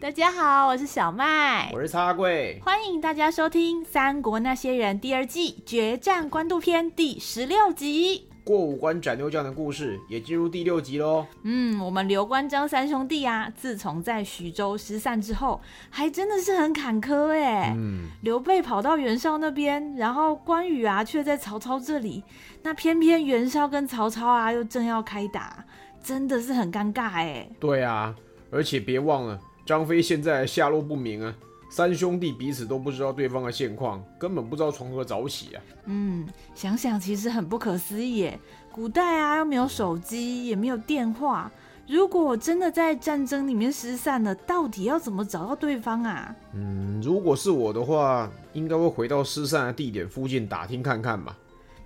大家好，我是小麦，我是叉贵，欢迎大家收听《三国那些人》第二季决战官渡篇第十六集。过五关斩六将的故事也进入第六集喽。嗯，我们刘关张三兄弟啊，自从在徐州失散之后，还真的是很坎坷哎。嗯，刘备跑到袁绍那边，然后关羽啊却在曹操这里，那偏偏袁绍跟曹操啊又正要开打，真的是很尴尬哎。对啊，而且别忘了。张飞现在下落不明啊，三兄弟彼此都不知道对方的现况，根本不知道从何找起啊。嗯，想想其实很不可思议耶。古代啊，又没有手机，也没有电话，如果真的在战争里面失散了，到底要怎么找到对方啊？嗯，如果是我的话，应该会回到失散的地点附近打听看看吧。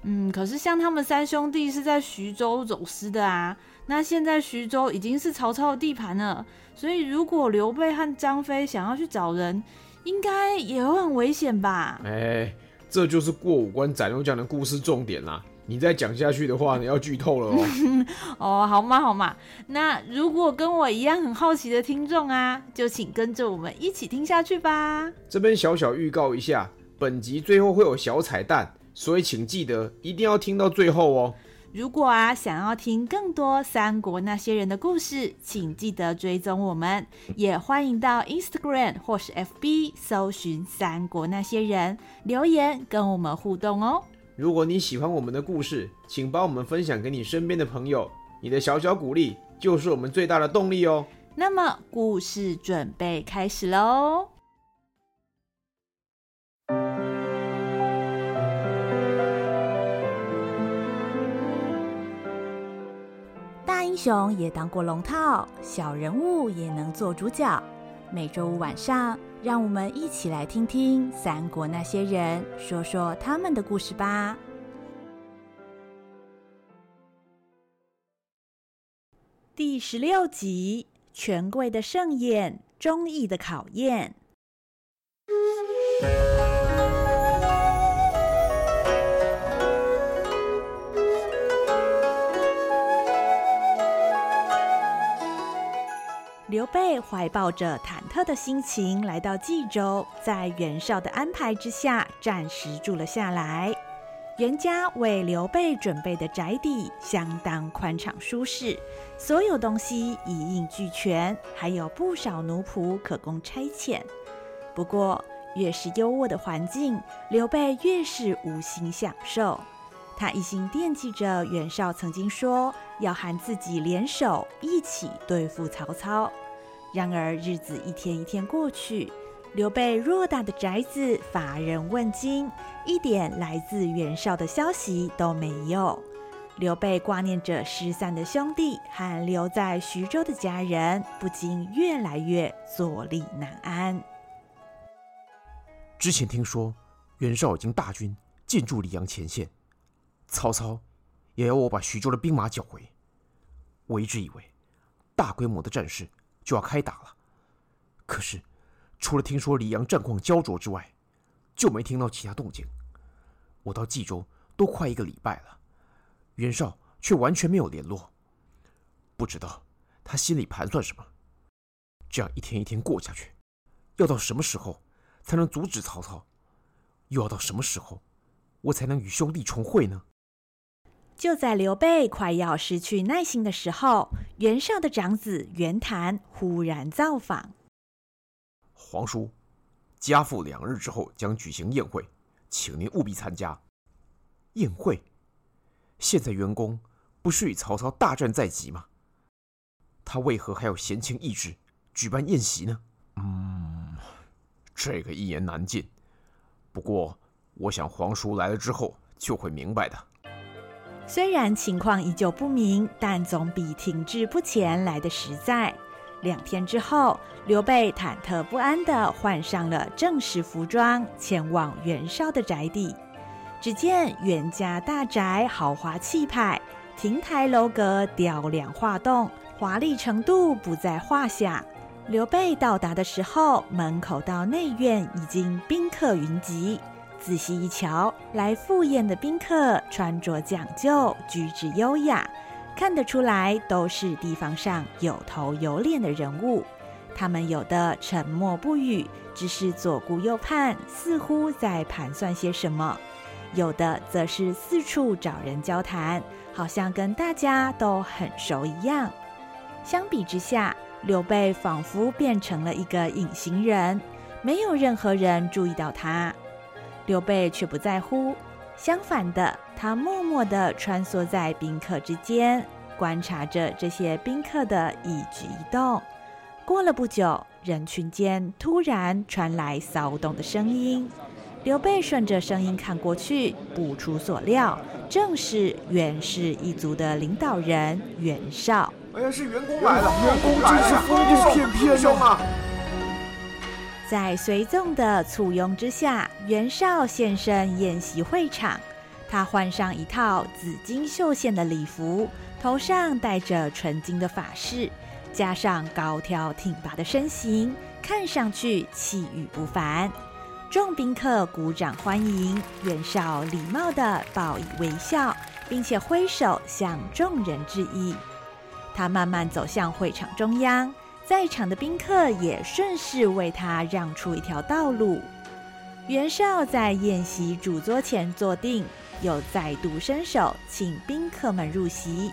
嗯，可是像他们三兄弟是在徐州走失的啊，那现在徐州已经是曹操的地盘了。所以，如果刘备和张飞想要去找人，应该也会很危险吧？哎，这就是过五关斩六将的故事重点啦！你再讲下去的话，你要剧透了哦。哦，好嘛，好嘛。那如果跟我一样很好奇的听众啊，就请跟着我们一起听下去吧。这边小小预告一下，本集最后会有小彩蛋，所以请记得一定要听到最后哦。如果啊想要听更多三国那些人的故事，请记得追踪我们，也欢迎到 Instagram 或是 FB 搜寻三国那些人，留言跟我们互动哦。如果你喜欢我们的故事，请帮我们分享给你身边的朋友，你的小小鼓励就是我们最大的动力哦。那么故事准备开始喽。英雄也当过龙套，小人物也能做主角。每周五晚上，让我们一起来听听三国那些人说说他们的故事吧。第十六集：权贵的盛宴，忠义的考验。刘备怀抱着忐忑的心情来到冀州，在袁绍的安排之下，暂时住了下来。袁家为刘备准备的宅邸相当宽敞舒适，所有东西一应俱全，还有不少奴仆可供差遣。不过，越是优渥的环境，刘备越是无心享受。他一心惦记着袁绍曾经说要和自己联手一起对付曹操。然而日子一天一天过去，刘备偌大的宅子乏人问津，一点来自袁绍的消息都没有。刘备挂念着失散的兄弟和留在徐州的家人，不禁越来越坐立难安。之前听说袁绍已经大军进驻溧阳前线。曹操也要我把徐州的兵马缴回，我一直以为大规模的战事就要开打了，可是除了听说黎阳战况焦灼之外，就没听到其他动静。我到冀州都快一个礼拜了，袁绍却完全没有联络，不知道他心里盘算什么。这样一天一天过下去，要到什么时候才能阻止曹操？又要到什么时候我才能与兄弟重会呢？就在刘备快要失去耐心的时候，袁绍的长子袁谭忽然造访。皇叔，家父两日之后将举行宴会，请您务必参加。宴会？现在袁公不是与曹操大战在即吗？他为何还有闲情逸致举办宴席呢？嗯，这个一言难尽。不过，我想皇叔来了之后就会明白的。虽然情况依旧不明，但总比停滞不前来得实在。两天之后，刘备忐忑不安地换上了正式服装，前往袁绍的宅邸。只见袁家大宅豪华气派，亭台楼阁雕梁画栋，华丽程度不在话下。刘备到达的时候，门口到内院已经宾客云集。仔细一瞧，来赴宴的宾客穿着讲究，举止优雅，看得出来都是地方上有头有脸的人物。他们有的沉默不语，只是左顾右盼，似乎在盘算些什么；有的则是四处找人交谈，好像跟大家都很熟一样。相比之下，刘备仿佛变成了一个隐形人，没有任何人注意到他。刘备却不在乎，相反的，他默默地穿梭在宾客之间，观察着这些宾客的一举一动。过了不久，人群间突然传来骚动的声音。刘备顺着声音看过去，不出所料，正是袁氏一族的领导人袁绍。哎呀，是袁公来了！袁公真是风度翩翩啊！在随从的簇拥之下，袁绍现身宴席会场。他换上一套紫金绣线的礼服，头上戴着纯金的发饰，加上高挑挺拔的身形，看上去气宇不凡。众宾客鼓掌欢迎，袁绍礼貌地报以微笑，并且挥手向众人致意。他慢慢走向会场中央。在场的宾客也顺势为他让出一条道路。袁绍在宴席主桌前坐定，又再度伸手请宾客们入席。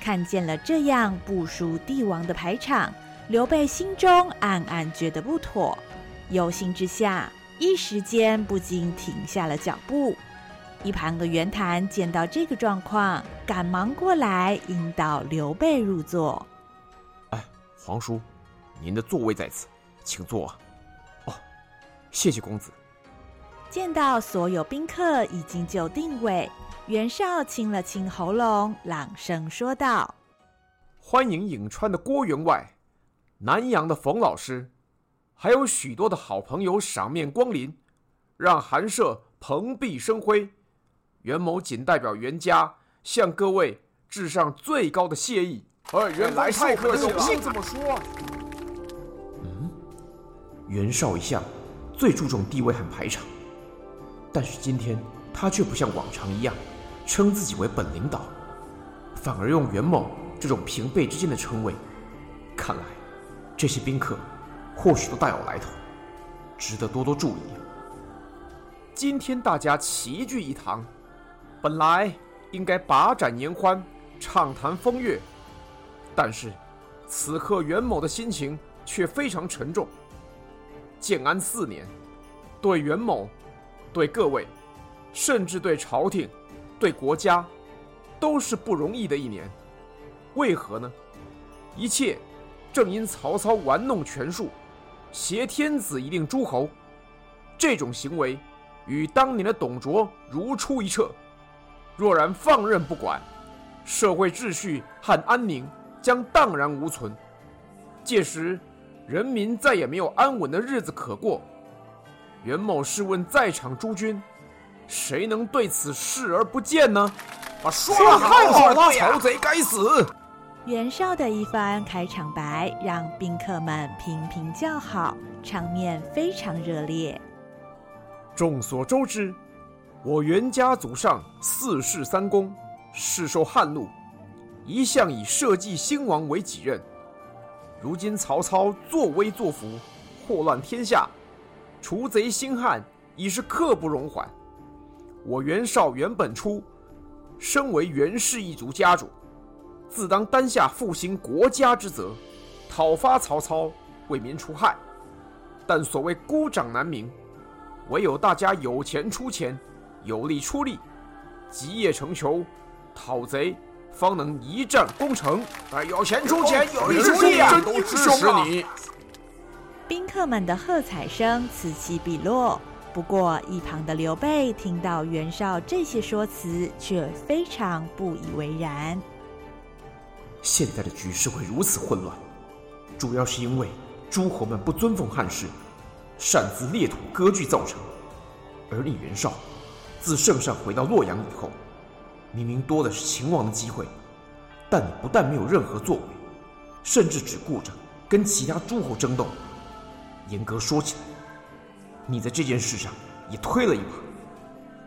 看见了这样不输帝王的排场，刘备心中暗暗觉得不妥，忧心之下，一时间不禁停下了脚步。一旁的袁谭见到这个状况，赶忙过来引导刘备入座。皇叔，您的座位在此，请坐。哦，谢谢公子。见到所有宾客已经就定位，袁绍清了清喉咙，朗声说道：“欢迎颍川的郭员外，南阳的冯老师，还有许多的好朋友赏面光临，让寒舍蓬荜生辉。袁某仅代表袁家，向各位致上最高的谢意。”哎，原来太客气了，信这么说。嗯，袁绍一向最注重地位和排场，但是今天他却不像往常一样称自己为本领导，反而用袁某这种平辈之间的称谓。看来这些宾客或许都大有来头，值得多多注意。今天大家齐聚一堂，本来应该把盏言欢，畅谈风月。但是，此刻袁某的心情却非常沉重。建安四年，对袁某、对各位，甚至对朝廷、对国家，都是不容易的一年。为何呢？一切正因曹操玩弄权术，挟天子以令诸侯，这种行为与当年的董卓如出一辙。若然放任不管，社会秩序和安宁。将荡然无存，届时人民再也没有安稳的日子可过。袁某试问在场诸君，谁能对此视而不见呢？啊，说的太好了，曹贼该死！袁绍的一番开场白让宾客们频频叫好，场面非常热烈。众所周知，我袁家祖上四世三公，世受汉禄。一向以社稷兴亡为己任，如今曹操作威作福，祸乱天下，除贼兴汉已是刻不容缓。我袁绍袁本初，身为袁氏一族家主，自当担下复兴国家之责，讨伐曹操，为民除害。但所谓孤掌难鸣，唯有大家有钱出钱，有力出力，集腋成裘，讨贼。方能一战功成。哎，有钱出钱，有力出力啊！都支持你。宾客们的喝彩声此起彼落，不过，一旁的刘备听到袁绍这些说辞，却非常不以为然。现在的局势会如此混乱，主要是因为诸侯们不尊奉汉室，擅自裂土割据造成。而你袁绍，自圣上回到洛阳以后，明明多的是秦王的机会，但你不但没有任何作为，甚至只顾着跟其他诸侯争斗。严格说起来，你在这件事上也推了一把，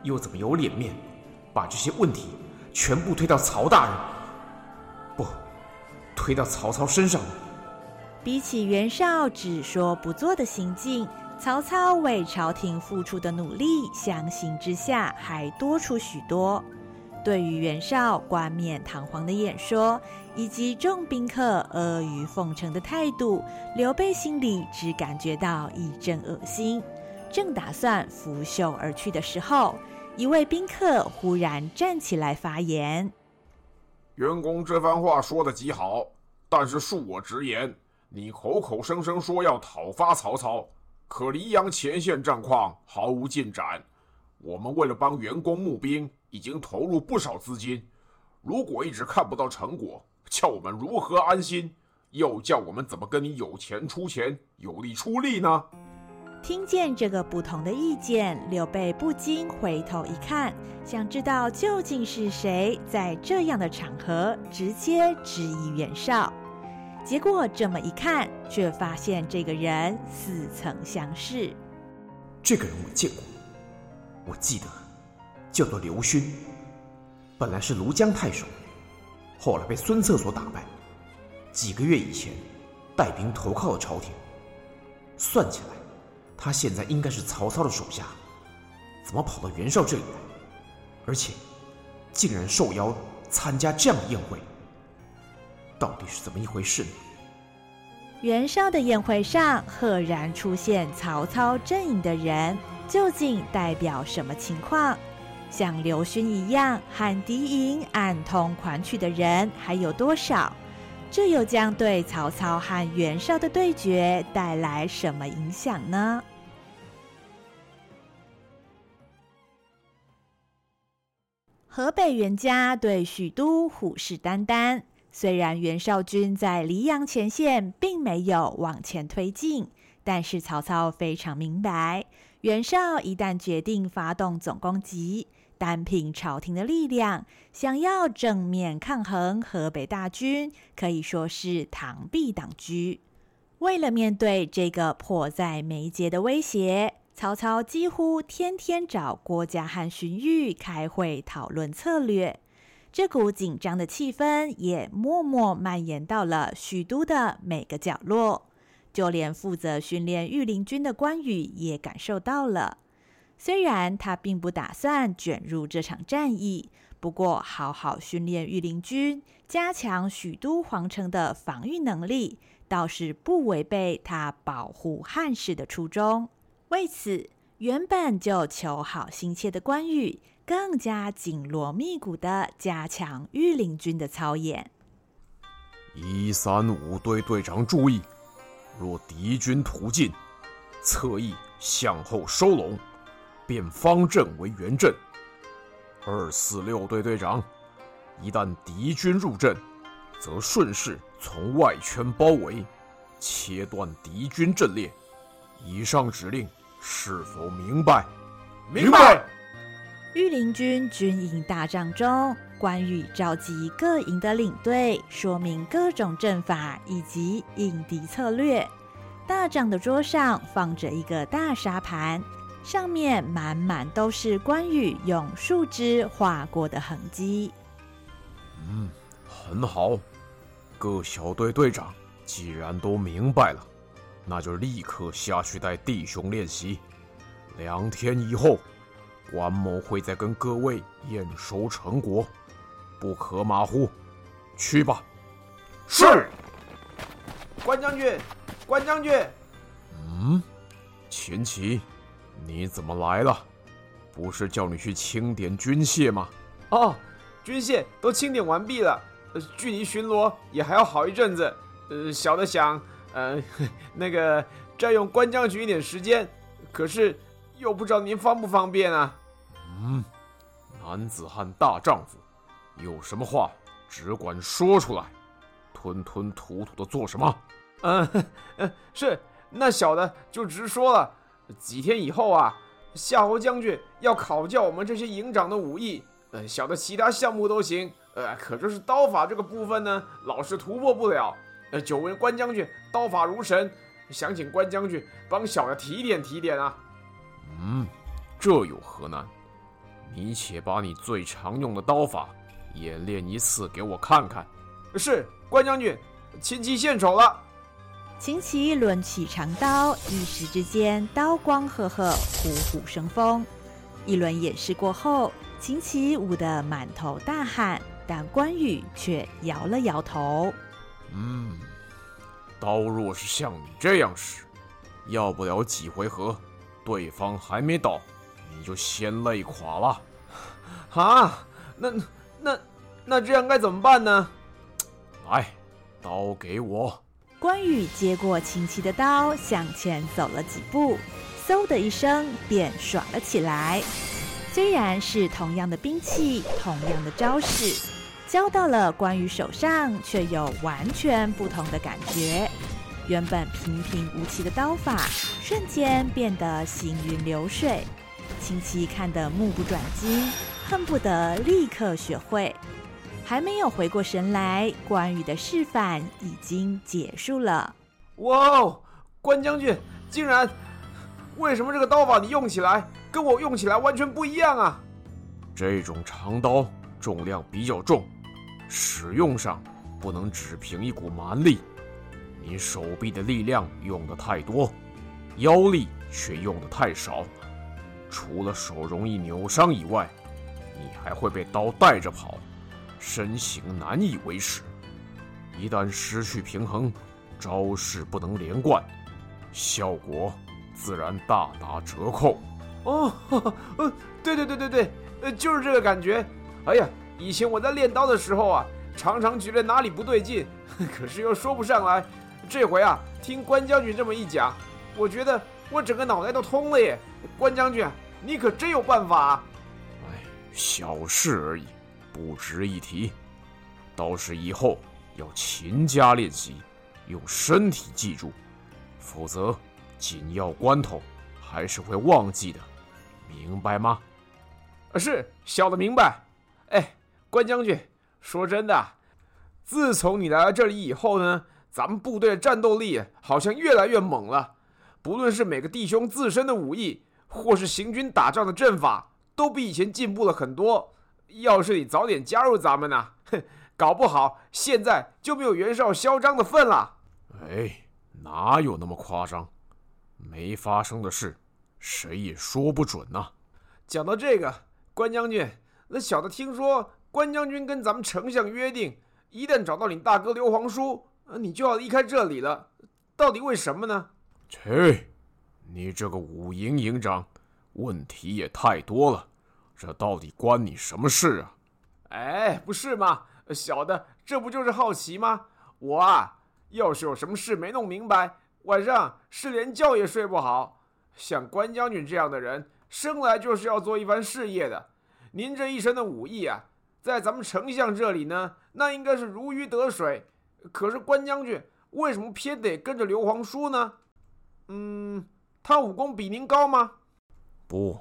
又怎么有脸面把这些问题全部推到曹大人？不，推到曹操身上呢？比起袁绍只说不做的行径，曹操为朝廷付出的努力，相形之下还多出许多。对于袁绍冠冕堂皇的演说，以及众宾客阿谀奉承的态度，刘备心里只感觉到一阵恶心。正打算拂袖而去的时候，一位宾客忽然站起来发言：“袁公这番话说得极好，但是恕我直言，你口口声声说要讨伐曹操，可黎阳前线战况毫无进展。我们为了帮袁公募兵，已经投入不少资金。如果一直看不到成果，叫我们如何安心？又叫我们怎么跟你有钱出钱，有力出力呢？”听见这个不同的意见，刘备不禁回头一看，想知道究竟是谁在这样的场合直接质疑袁绍。结果这么一看，却发现这个人似曾相识。这个人我见过，我记得叫做刘勋，本来是庐江太守，后来被孙策所打败，几个月以前带兵投靠了朝廷。算起来。他现在应该是曹操的手下，怎么跑到袁绍这里来？而且，竟然受邀参加这样的宴会，到底是怎么一回事呢？袁绍的宴会上赫然出现曹操阵营的人，究竟代表什么情况？像刘勋一样喊敌营、暗通款曲的人还有多少？这又将对曹操和袁绍的对决带来什么影响呢？河北袁家对许都虎视眈眈，虽然袁绍军在黎阳前线并没有往前推进，但是曹操非常明白，袁绍一旦决定发动总攻击，单凭朝廷的力量，想要正面抗衡河北大军，可以说是螳臂挡车。为了面对这个迫在眉睫的威胁，曹操几乎天天找郭嘉和荀彧开会讨论策略，这股紧张的气氛也默默蔓延到了许都的每个角落，就连负责训练御林军的关羽也感受到了。虽然他并不打算卷入这场战役，不过好好训练御林军，加强许都皇城的防御能力，倒是不违背他保护汉室的初衷。为此，原本就求好心切的关羽，更加紧锣密鼓地加强御林军的操演。一三五队队长注意，若敌军突进，侧翼向后收拢，变方阵为圆阵。二四六队队长，一旦敌军入阵，则顺势从外圈包围，切断敌军阵列。以上指令。是否明白？明白。御林军军营大帐中，关羽召集各营的领队，说明各种阵法以及应敌策略。大帐的桌上放着一个大沙盘，上面满满都是关羽用树枝画过的痕迹。嗯，很好。各小队队长既然都明白了。那就立刻下去带弟兄练习。两天以后，关某会再跟各位验收成果，不可马虎。去吧。是。关将军，关将军。嗯，秦琪，你怎么来了？不是叫你去清点军械吗？哦，军械都清点完毕了。呃，距离巡逻也还要好一阵子。呃，小的想。呃，那个占用关将军一点时间，可是又不知道您方不方便啊？嗯，男子汉大丈夫，有什么话只管说出来，吞吞吐吐的做什么？嗯嗯，是，那小的就直说了。几天以后啊，夏侯将军要考教我们这些营长的武艺。呃，小的其他项目都行，呃，可就是刀法这个部分呢，老是突破不了。呃，久闻关将军刀法如神，想请关将军帮小的提点提点啊。嗯，这有何难？你且把你最常用的刀法演练一次给我看看。是，关将军，亲戚献丑了。秦琪抡起长刀，一时之间刀光赫赫，虎虎生风。一轮演示过后。秦琪捂得满头大汗，但关羽却摇了摇头。嗯，刀若是像你这样使，要不了几回合，对方还没倒，你就先累垮了。啊，那那那这样该怎么办呢？来，刀给我。关羽接过秦琪的刀，向前走了几步，嗖的一声便耍了起来。虽然是同样的兵器，同样的招式，交到了关羽手上，却有完全不同的感觉。原本平平无奇的刀法，瞬间变得行云流水。秦琪看得目不转睛，恨不得立刻学会。还没有回过神来，关羽的示范已经结束了。哇哦，关将军竟然……为什么这个刀法你用起来？跟我用起来完全不一样啊！这种长刀重量比较重，使用上不能只凭一股蛮力。你手臂的力量用的太多，腰力却用的太少。除了手容易扭伤以外，你还会被刀带着跑，身形难以维持。一旦失去平衡，招式不能连贯，效果自然大打折扣。哦，呵呵，呃，对对对对对，呃，就是这个感觉。哎呀，以前我在练刀的时候啊，常常觉得哪里不对劲，可是又说不上来。这回啊，听关将军这么一讲，我觉得我整个脑袋都通了耶。关将军，你可真有办法啊！哎，小事而已，不值一提。倒是以后要勤加练习，用身体记住，否则紧要关头还是会忘记的。明白吗？是，小的明白。哎，关将军，说真的，自从你来了这里以后呢，咱们部队的战斗力好像越来越猛了。不论是每个弟兄自身的武艺，或是行军打仗的阵法，都比以前进步了很多。要是你早点加入咱们呢，哼，搞不好现在就没有袁绍嚣张的份了。哎，哪有那么夸张？没发生的事。谁也说不准呐、啊。讲到这个，关将军，那小的听说关将军跟咱们丞相约定，一旦找到你大哥刘皇叔，你就要离开这里了。到底为什么呢？切，你这个五营营长，问题也太多了。这到底关你什么事啊？哎，不是嘛，小的这不就是好奇吗？我啊，要是有什么事没弄明白，晚上是连觉也睡不好。像关将军这样的人，生来就是要做一番事业的。您这一身的武艺啊，在咱们丞相这里呢，那应该是如鱼得水。可是关将军为什么偏得跟着刘皇叔呢？嗯，他武功比您高吗？不，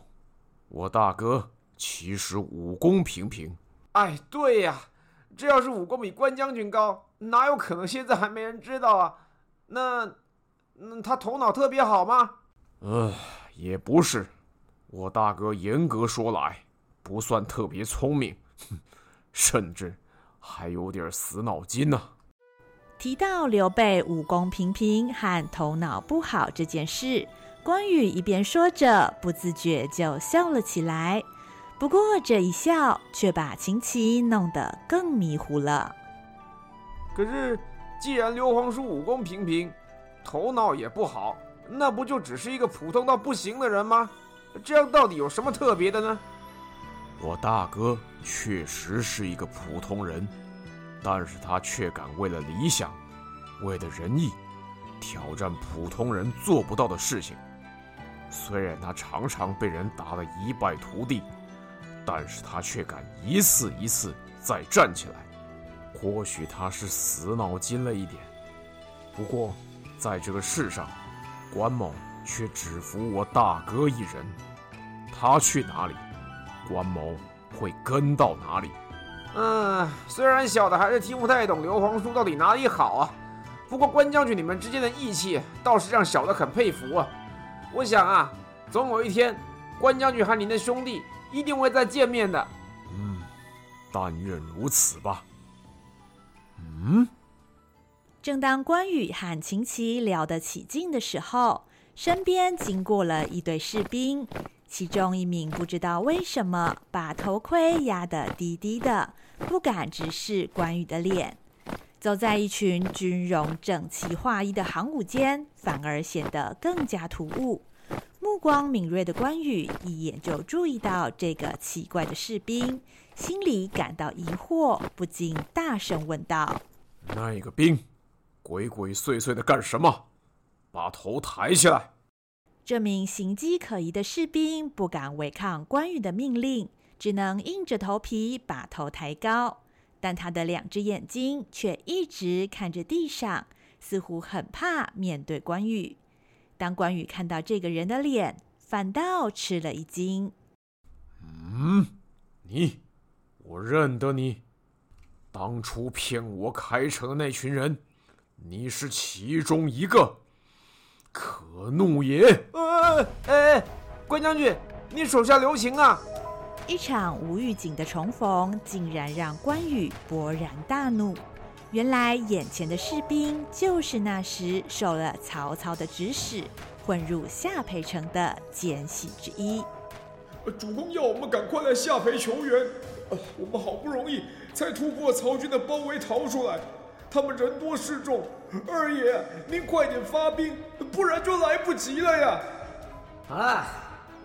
我大哥其实武功平平。哎，对呀，这要是武功比关将军高，哪有可能现在还没人知道啊？那，那他头脑特别好吗？呃，也不是，我大哥严格说来，不算特别聪明，哼，甚至还有点死脑筋呢。提到刘备武功平平和头脑不好这件事，关羽一边说着，不自觉就笑了起来。不过这一笑却把秦琪弄得更迷糊了。可是，既然刘皇叔武功平平，头脑也不好。那不就只是一个普通到不行的人吗？这样到底有什么特别的呢？我大哥确实是一个普通人，但是他却敢为了理想，为了仁义，挑战普通人做不到的事情。虽然他常常被人打得一败涂地，但是他却敢一次一次再站起来。或许他是死脑筋了一点，不过在这个世上，关某却只服我大哥一人。他去哪里，关某会跟到哪里。嗯，虽然小的还是听不太懂刘皇叔到底哪里好啊，不过关将军你们之间的义气倒是让小的很佩服啊。我想啊，总有一天，关将军和您的兄弟一定会再见面的。嗯，但愿如此吧。嗯。正当关羽和秦琪聊得起劲的时候，身边经过了一队士兵，其中一名不知道为什么把头盔压得低低的，不敢直视关羽的脸。走在一群军容整齐划一的行伍间，反而显得更加突兀。目光敏锐的关羽一眼就注意到这个奇怪的士兵，心里感到疑惑，不禁大声问道：“那个兵，鬼鬼祟祟的干什么？把头抬起来！”这名形迹可疑的士兵不敢违抗关羽的命令，只能硬着头皮把头抬高。但他的两只眼睛却一直看着地上，似乎很怕面对关羽。当关羽看到这个人的脸，反倒吃了一惊。嗯，你，我认得你，当初骗我开城的那群人，你是其中一个，可怒也。呃，哎，关将军，你手下留情啊！一场无预警的重逢，竟然让关羽勃然大怒。原来眼前的士兵就是那时受了曹操的指使，混入夏培城的奸细之一。主公要我们赶快来夏培求援。我们好不容易才突破曹军的包围逃出来，他们人多势众。二爷，您快点发兵，不然就来不及了呀！啊，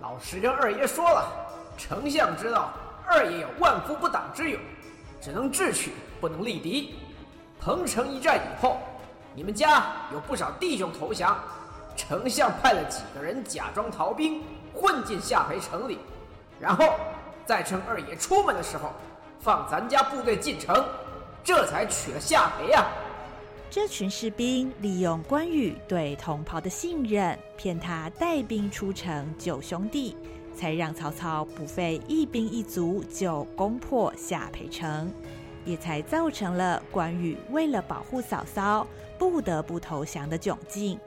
老实跟二爷说了。丞相知道二爷有万夫不挡之勇，只能智取，不能力敌。彭城一战以后，你们家有不少弟兄投降，丞相派了几个人假装逃兵，混进夏培城里，然后再趁二爷出门的时候，放咱家部队进城，这才取了夏培呀。这群士兵利用关羽对同袍的信任，骗他带兵出城救兄弟。才让曹操不费一兵一卒就攻破夏培城，也才造成了关羽为了保护嫂嫂不得不投降的窘境。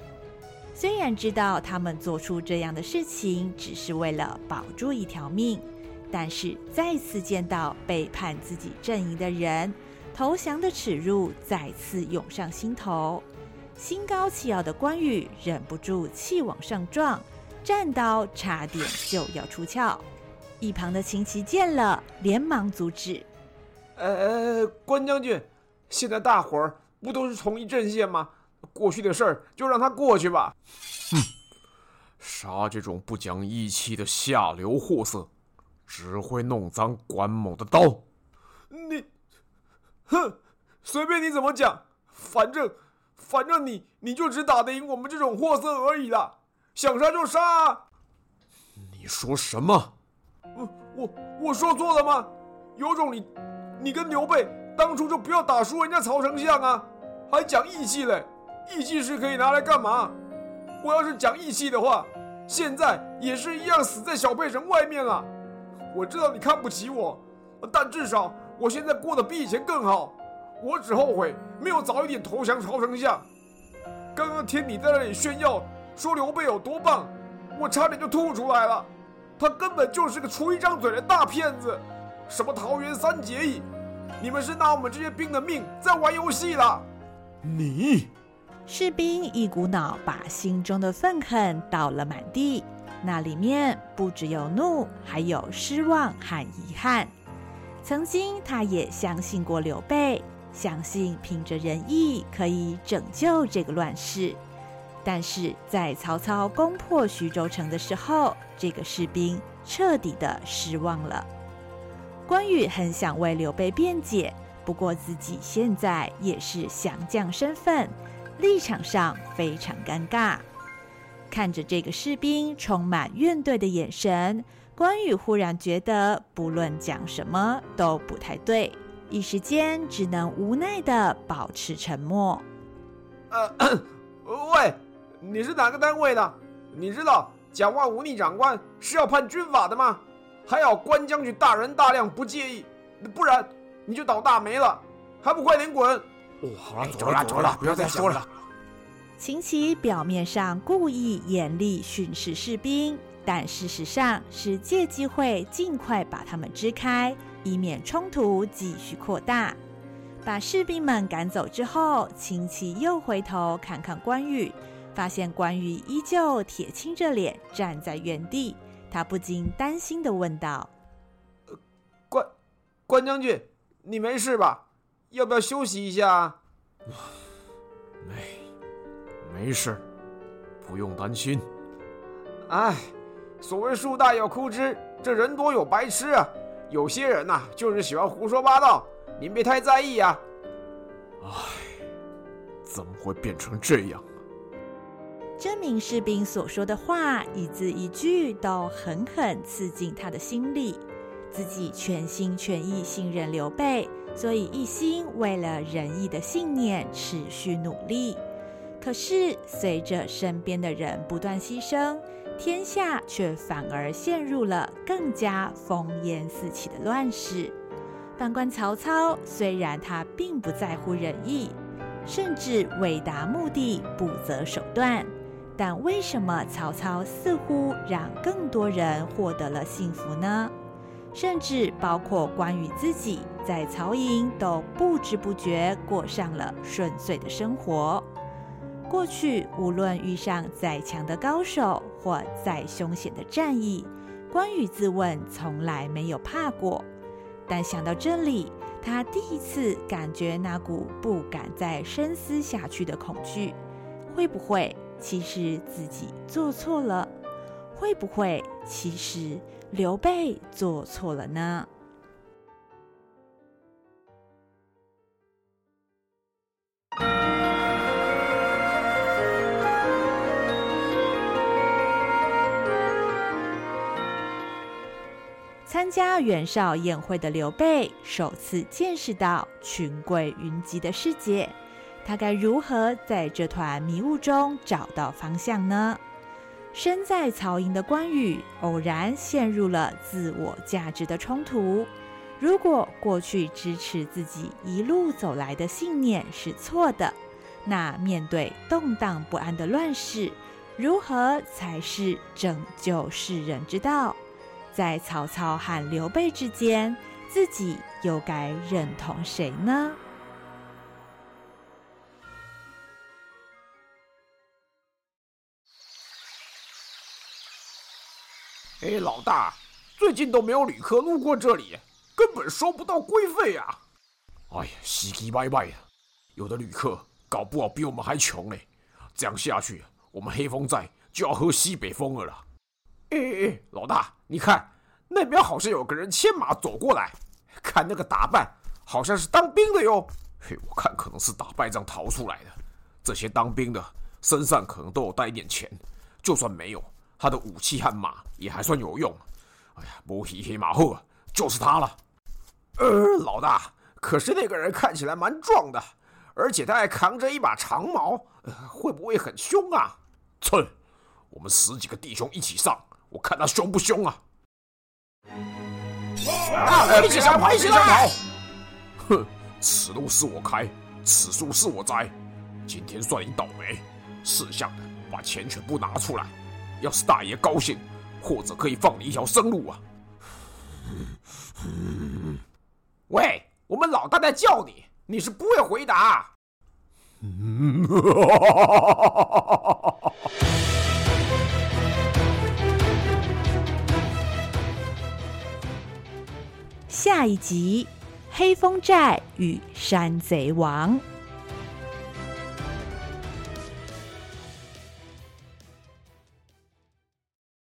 虽然知道他们做出这样的事情只是为了保住一条命，但是再次见到背叛自己阵营的人，投降的耻辱再次涌上心头。心高气傲的关羽忍不住气往上撞。战刀差点就要出鞘，一旁的秦琪见了，连忙阻止。呃，关将军，现在大伙儿不都是同一阵线吗？过去的事儿就让他过去吧。哼，杀这种不讲义气的下流货色，只会弄脏关某的刀。你，哼，随便你怎么讲，反正，反正你你就只打得赢我们这种货色而已啦。想杀就杀！你说什么？我我我说错了吗？有种你，你跟刘备当初就不要打输人家曹丞相啊！还讲义气嘞？义气是可以拿来干嘛？我要是讲义气的话，现在也是一样死在小沛城外面了。我知道你看不起我，但至少我现在过得比以前更好。我只后悔没有早一点投降曹丞相。刚刚听你在那里炫耀。说刘备有多棒，我差点就吐出来了。他根本就是个出一张嘴的大骗子。什么桃园三结义，你们是拿我们这些兵的命在玩游戏了。你，士兵一股脑把心中的愤恨倒了满地，那里面不只有怒，还有失望和遗憾。曾经他也相信过刘备，相信凭着仁义可以拯救这个乱世。但是在曹操攻破徐州城的时候，这个士兵彻底的失望了。关羽很想为刘备辩解，不过自己现在也是降将身份，立场上非常尴尬。看着这个士兵充满怨怼的眼神，关羽忽然觉得不论讲什么都不太对，一时间只能无奈的保持沉默。呃，喂，你是哪个单位的？你知道讲话忤逆长官是要判军法的吗？还好关将军大人大量不介意，不然你就倒大霉了，还不快点滚！哦，好了，走了，走了，不要再说了。秦琪表面上故意严厉训斥士兵，但事实上是借机会尽快把他们支开，以免冲突继续扩大。把士兵们赶走之后，秦琪又回头看看关羽，发现关羽依旧铁青着脸站在原地，他不禁担心的问道：“呃，关关将军，你没事吧？要不要休息一下？”没。没事，不用担心。哎，所谓树大有枯枝，这人多有白痴啊。有些人呐、啊，就是喜欢胡说八道，您别太在意啊。哎，怎么会变成这样？这名士兵所说的话，一字一句都狠狠刺进他的心里。自己全心全意信任刘备，所以一心为了仁义的信念持续努力。可是，随着身边的人不断牺牲，天下却反而陷入了更加烽烟四起的乱世。反观曹操，虽然他并不在乎仁义，甚至为达目的不择手段，但为什么曹操似乎让更多人获得了幸福呢？甚至包括关羽自己，在曹营都不知不觉过上了顺遂的生活。过去无论遇上再强的高手或再凶险的战役，关羽自问从来没有怕过。但想到这里，他第一次感觉那股不敢再深思下去的恐惧。会不会其实自己做错了？会不会其实刘备做错了呢？参加袁绍宴会的刘备，首次见识到群贵云集的世界，他该如何在这团迷雾中找到方向呢？身在曹营的关羽，偶然陷入了自我价值的冲突。如果过去支持自己一路走来的信念是错的，那面对动荡不安的乱世，如何才是拯救世人之道？在曹操和刘备之间，自己又该认同谁呢？哎，老大，最近都没有旅客路过这里，根本收不到规费啊！哎呀，稀奇歪歪的，有的旅客搞不好比我们还穷嘞。这样下去，我们黑风寨就要喝西北风了。哎哎，老大，你看那边好像有个人牵马走过来，看那个打扮，好像是当兵的哟。嘿，我看可能是打败仗逃出来的。这些当兵的身上可能都有带一点钱，就算没有，他的武器和马也还算有用。哎呀，摸黑黑马后就是他了。呃，老大，可是那个人看起来蛮壮的，而且他还扛着一把长矛，呃，会不会很凶啊？哼，我们十几个弟兄一起上。我看他凶不凶啊！啊！别想跑，别想跑！哼，此路是我开，此树是我栽。今天算你倒霉，识相的把钱全部拿出来。要是大爷高兴，或者可以放你一条生路啊！喂，我们老大在叫你，你是不会回答。下一集，黑风寨与山贼王。